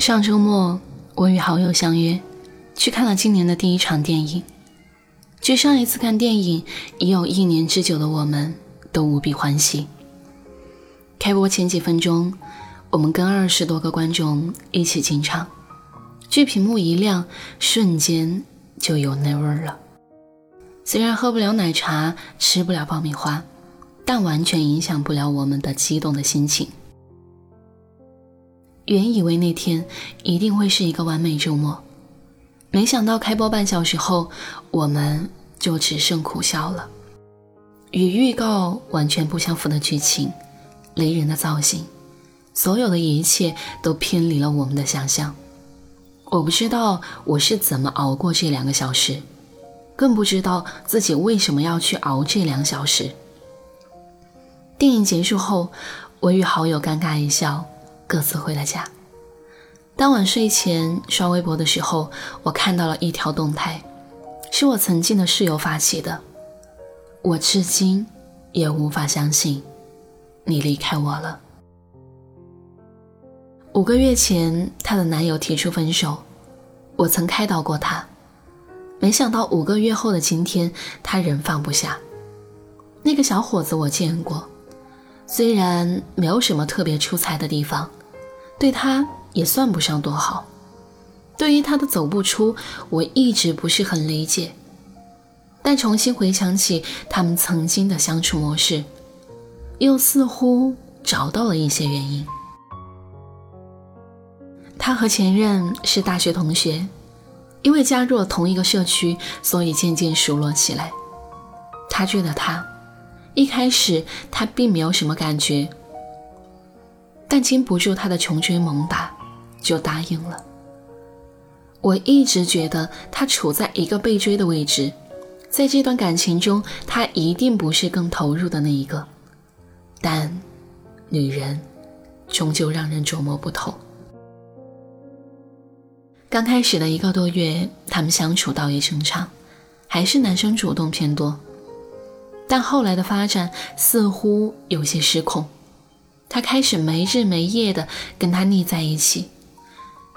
上周末，我与好友相约去看了今年的第一场电影。距上一次看电影已有一年之久的我们，都无比欢喜。开播前几分钟，我们跟二十多个观众一起进场，剧屏幕一亮，瞬间就有那味儿了。虽然喝不了奶茶，吃不了爆米花，但完全影响不了我们的激动的心情。原以为那天一定会是一个完美周末，没想到开播半小时后，我们就只剩苦笑了。与预告完全不相符的剧情，雷人的造型，所有的一切都偏离了我们的想象。我不知道我是怎么熬过这两个小时，更不知道自己为什么要去熬这两小时。电影结束后，我与好友尴尬一笑。各自回了家。当晚睡前刷微博的时候，我看到了一条动态，是我曾经的室友发起的。我至今也无法相信，你离开我了。五个月前，她的男友提出分手，我曾开导过她，没想到五个月后的今天，她仍放不下。那个小伙子我见过，虽然没有什么特别出彩的地方。对他也算不上多好，对于他的走不出，我一直不是很理解。但重新回想起他们曾经的相处模式，又似乎找到了一些原因。他和前任是大学同学，因为加入了同一个社区，所以渐渐熟络起来。他追的他，一开始他并没有什么感觉。但经不住他的穷追猛打，就答应了。我一直觉得他处在一个被追的位置，在这段感情中，他一定不是更投入的那一个。但，女人，终究让人琢磨不透。刚开始的一个多月，他们相处倒也正常，还是男生主动偏多。但后来的发展似乎有些失控。他开始没日没夜的跟他腻在一起，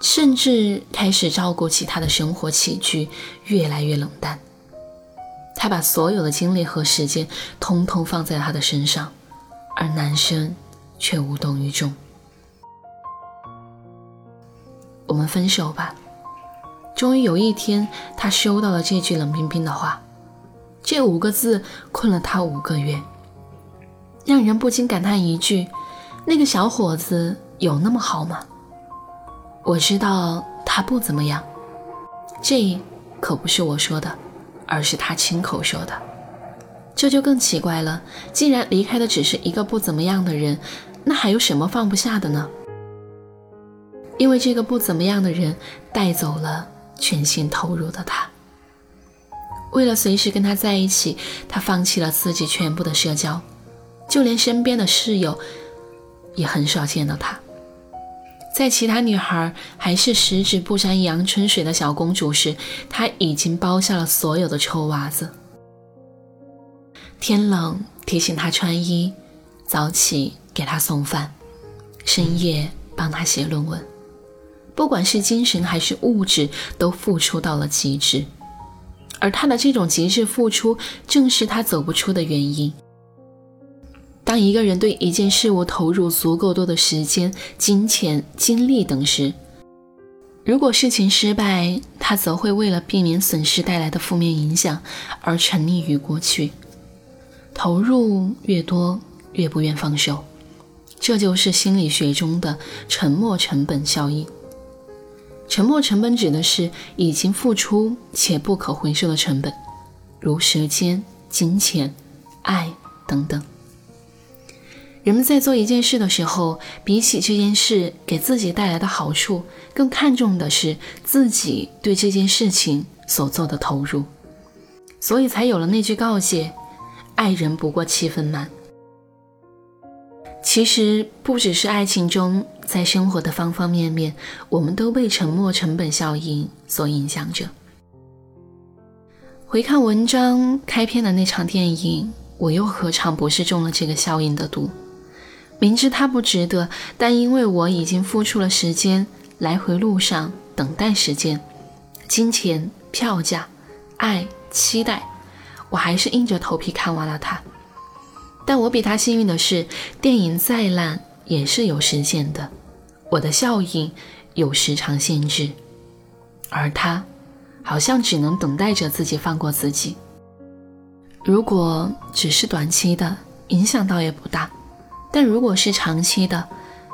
甚至开始照顾起他的生活起居，越来越冷淡。他把所有的精力和时间通通放在他的身上，而男生却无动于衷。我们分手吧。终于有一天，他收到了这句冷冰冰的话，这五个字困了他五个月，让人不禁感叹一句。那个小伙子有那么好吗？我知道他不怎么样，这可不是我说的，而是他亲口说的。这就更奇怪了，既然离开的只是一个不怎么样的人，那还有什么放不下的呢？因为这个不怎么样的人带走了全心投入的他。为了随时跟他在一起，他放弃了自己全部的社交，就连身边的室友。也很少见到她。在其他女孩还是十指不沾阳春水的小公主时，她已经包下了所有的臭袜子。天冷提醒她穿衣，早起给她送饭，深夜帮她写论文，不管是精神还是物质，都付出到了极致。而她的这种极致付出，正是她走不出的原因。当一个人对一件事物投入足够多的时间、金钱、精力等时，如果事情失败，他则会为了避免损失带来的负面影响而沉溺于过去。投入越多，越不愿放手，这就是心理学中的沉没成本效应。沉没成本指的是已经付出且不可回收的成本，如时间、金钱、爱等等。人们在做一件事的时候，比起这件事给自己带来的好处，更看重的是自己对这件事情所做的投入，所以才有了那句告诫：“爱人不过七分满。”其实不只是爱情中，在生活的方方面面，我们都被沉没成本效应所影响着。回看文章开篇的那场电影，我又何尝不是中了这个效应的毒？明知他不值得，但因为我已经付出了时间、来回路上等待时间、金钱、票价、爱、期待，我还是硬着头皮看完了他。但我比他幸运的是，电影再烂也是有时限的，我的效应有时长限制，而他好像只能等待着自己放过自己。如果只是短期的，影响倒也不大；但如果是长期的，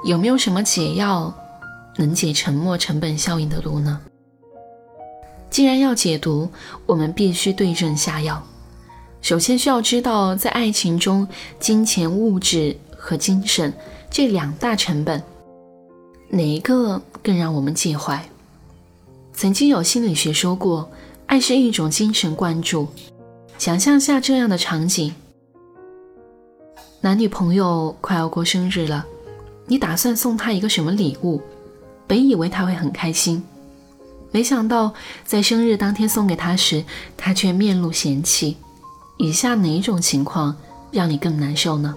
有没有什么解药能解沉默成本效应的毒呢？既然要解毒，我们必须对症下药。首先需要知道，在爱情中，金钱、物质和精神这两大成本，哪一个更让我们介怀？曾经有心理学说过，爱是一种精神灌注。想象下这样的场景：男女朋友快要过生日了，你打算送他一个什么礼物？本以为他会很开心，没想到在生日当天送给他时，他却面露嫌弃。以下哪种情况让你更难受呢？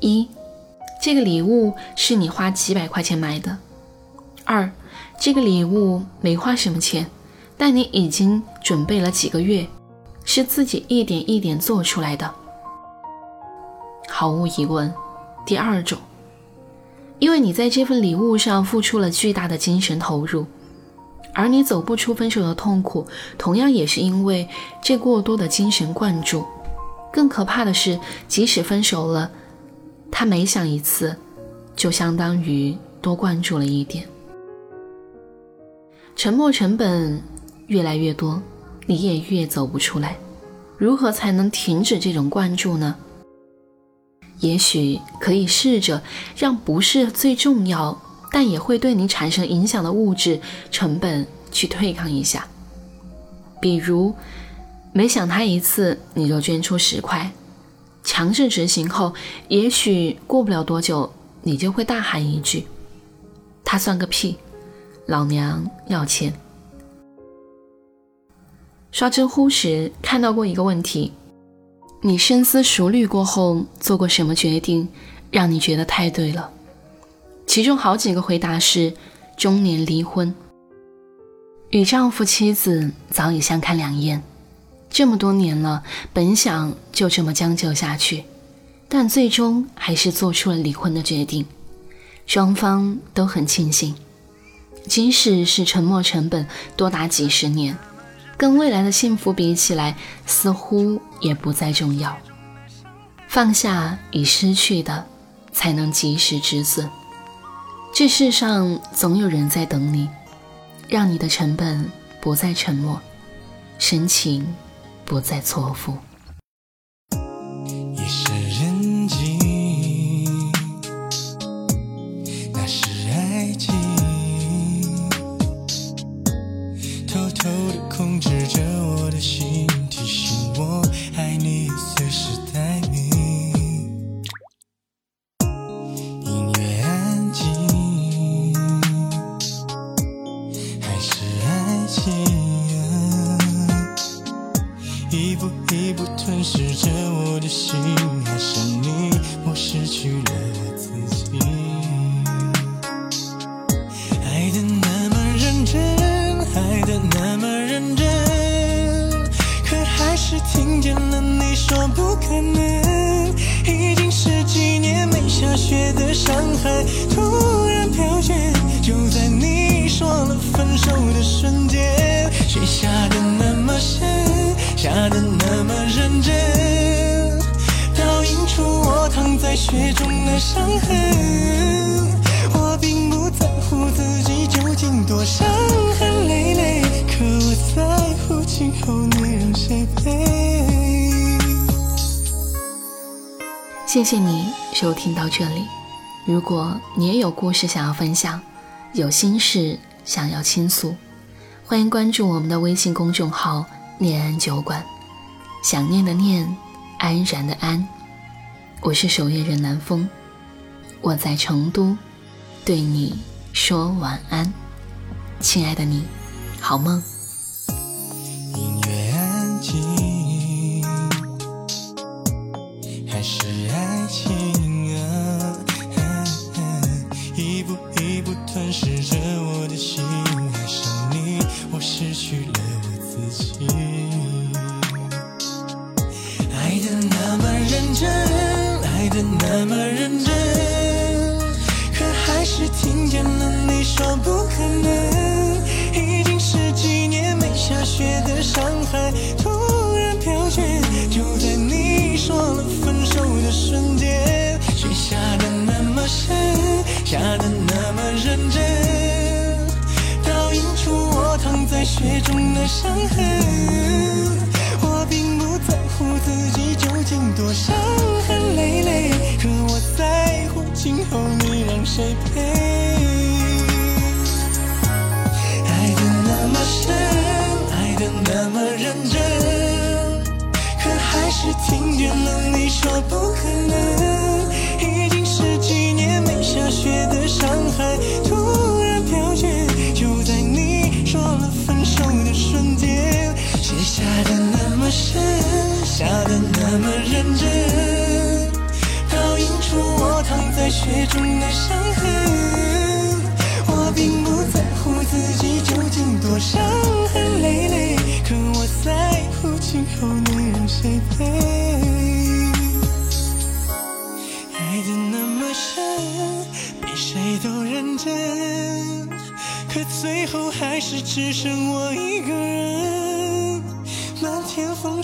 一，这个礼物是你花几百块钱买的；二，这个礼物没花什么钱，但你已经准备了几个月，是自己一点一点做出来的。毫无疑问，第二种，因为你在这份礼物上付出了巨大的精神投入。而你走不出分手的痛苦，同样也是因为这过多的精神灌注。更可怕的是，即使分手了，他每想一次，就相当于多灌注了一点。沉默成本越来越多，你也越走不出来。如何才能停止这种灌注呢？也许可以试着让不是最重要。但也会对你产生影响的物质成本去对抗一下，比如每想他一次你就捐出十块，强制执行后，也许过不了多久你就会大喊一句：“他算个屁，老娘要钱。”刷知乎时看到过一个问题：你深思熟虑过后做过什么决定，让你觉得太对了？其中好几个回答是中年离婚，与丈夫妻子早已相看两厌，这么多年了，本想就这么将就下去，但最终还是做出了离婚的决定。双方都很庆幸，即使是沉默成本多达几十年，跟未来的幸福比起来，似乎也不再重要。放下已失去的，才能及时止损。这世上总有人在等你，让你的成本不再沉默，深情不再错付。试着我的心爱上你，我失去了自己，爱的那么认真，爱的那么认真，可还是听见了你说不可能，已经十几年没下雪的上海突然飘雪。雪中的伤痕。我并不在乎自己究竟多伤痕累累，可我在乎今后你让谁陪。谢谢你收听到这里。如果你也有故事想要分享，有心事想要倾诉，欢迎关注我们的微信公众号“念安酒馆”。想念的念，安然的安。我是守夜人南风，我在成都，对你说晚安，亲爱的你，好梦。那么认真，可还是听见了你说不可能。已经十几年没下雪的上海，突然飘雪，就在你说了分手的瞬间，雪下的那么深，下的那么认真，倒映出我躺在雪中的伤痕。究竟多伤痕累累，可我在乎今后你让谁陪。爱的那么深，爱的那么认真，可还是听见那么认真，倒映出我躺在雪中的伤痕。我并不在乎自己究竟多伤痕累累，可我在乎今后你让谁陪。爱的那么深，比谁都认真，可最后还是只剩我一个。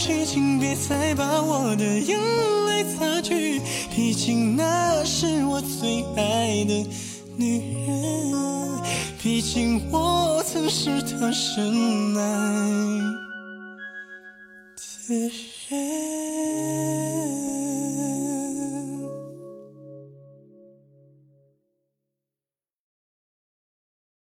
请别再把我的眼泪擦去，毕竟那是我最爱的女人，毕竟我曾是她深爱的人。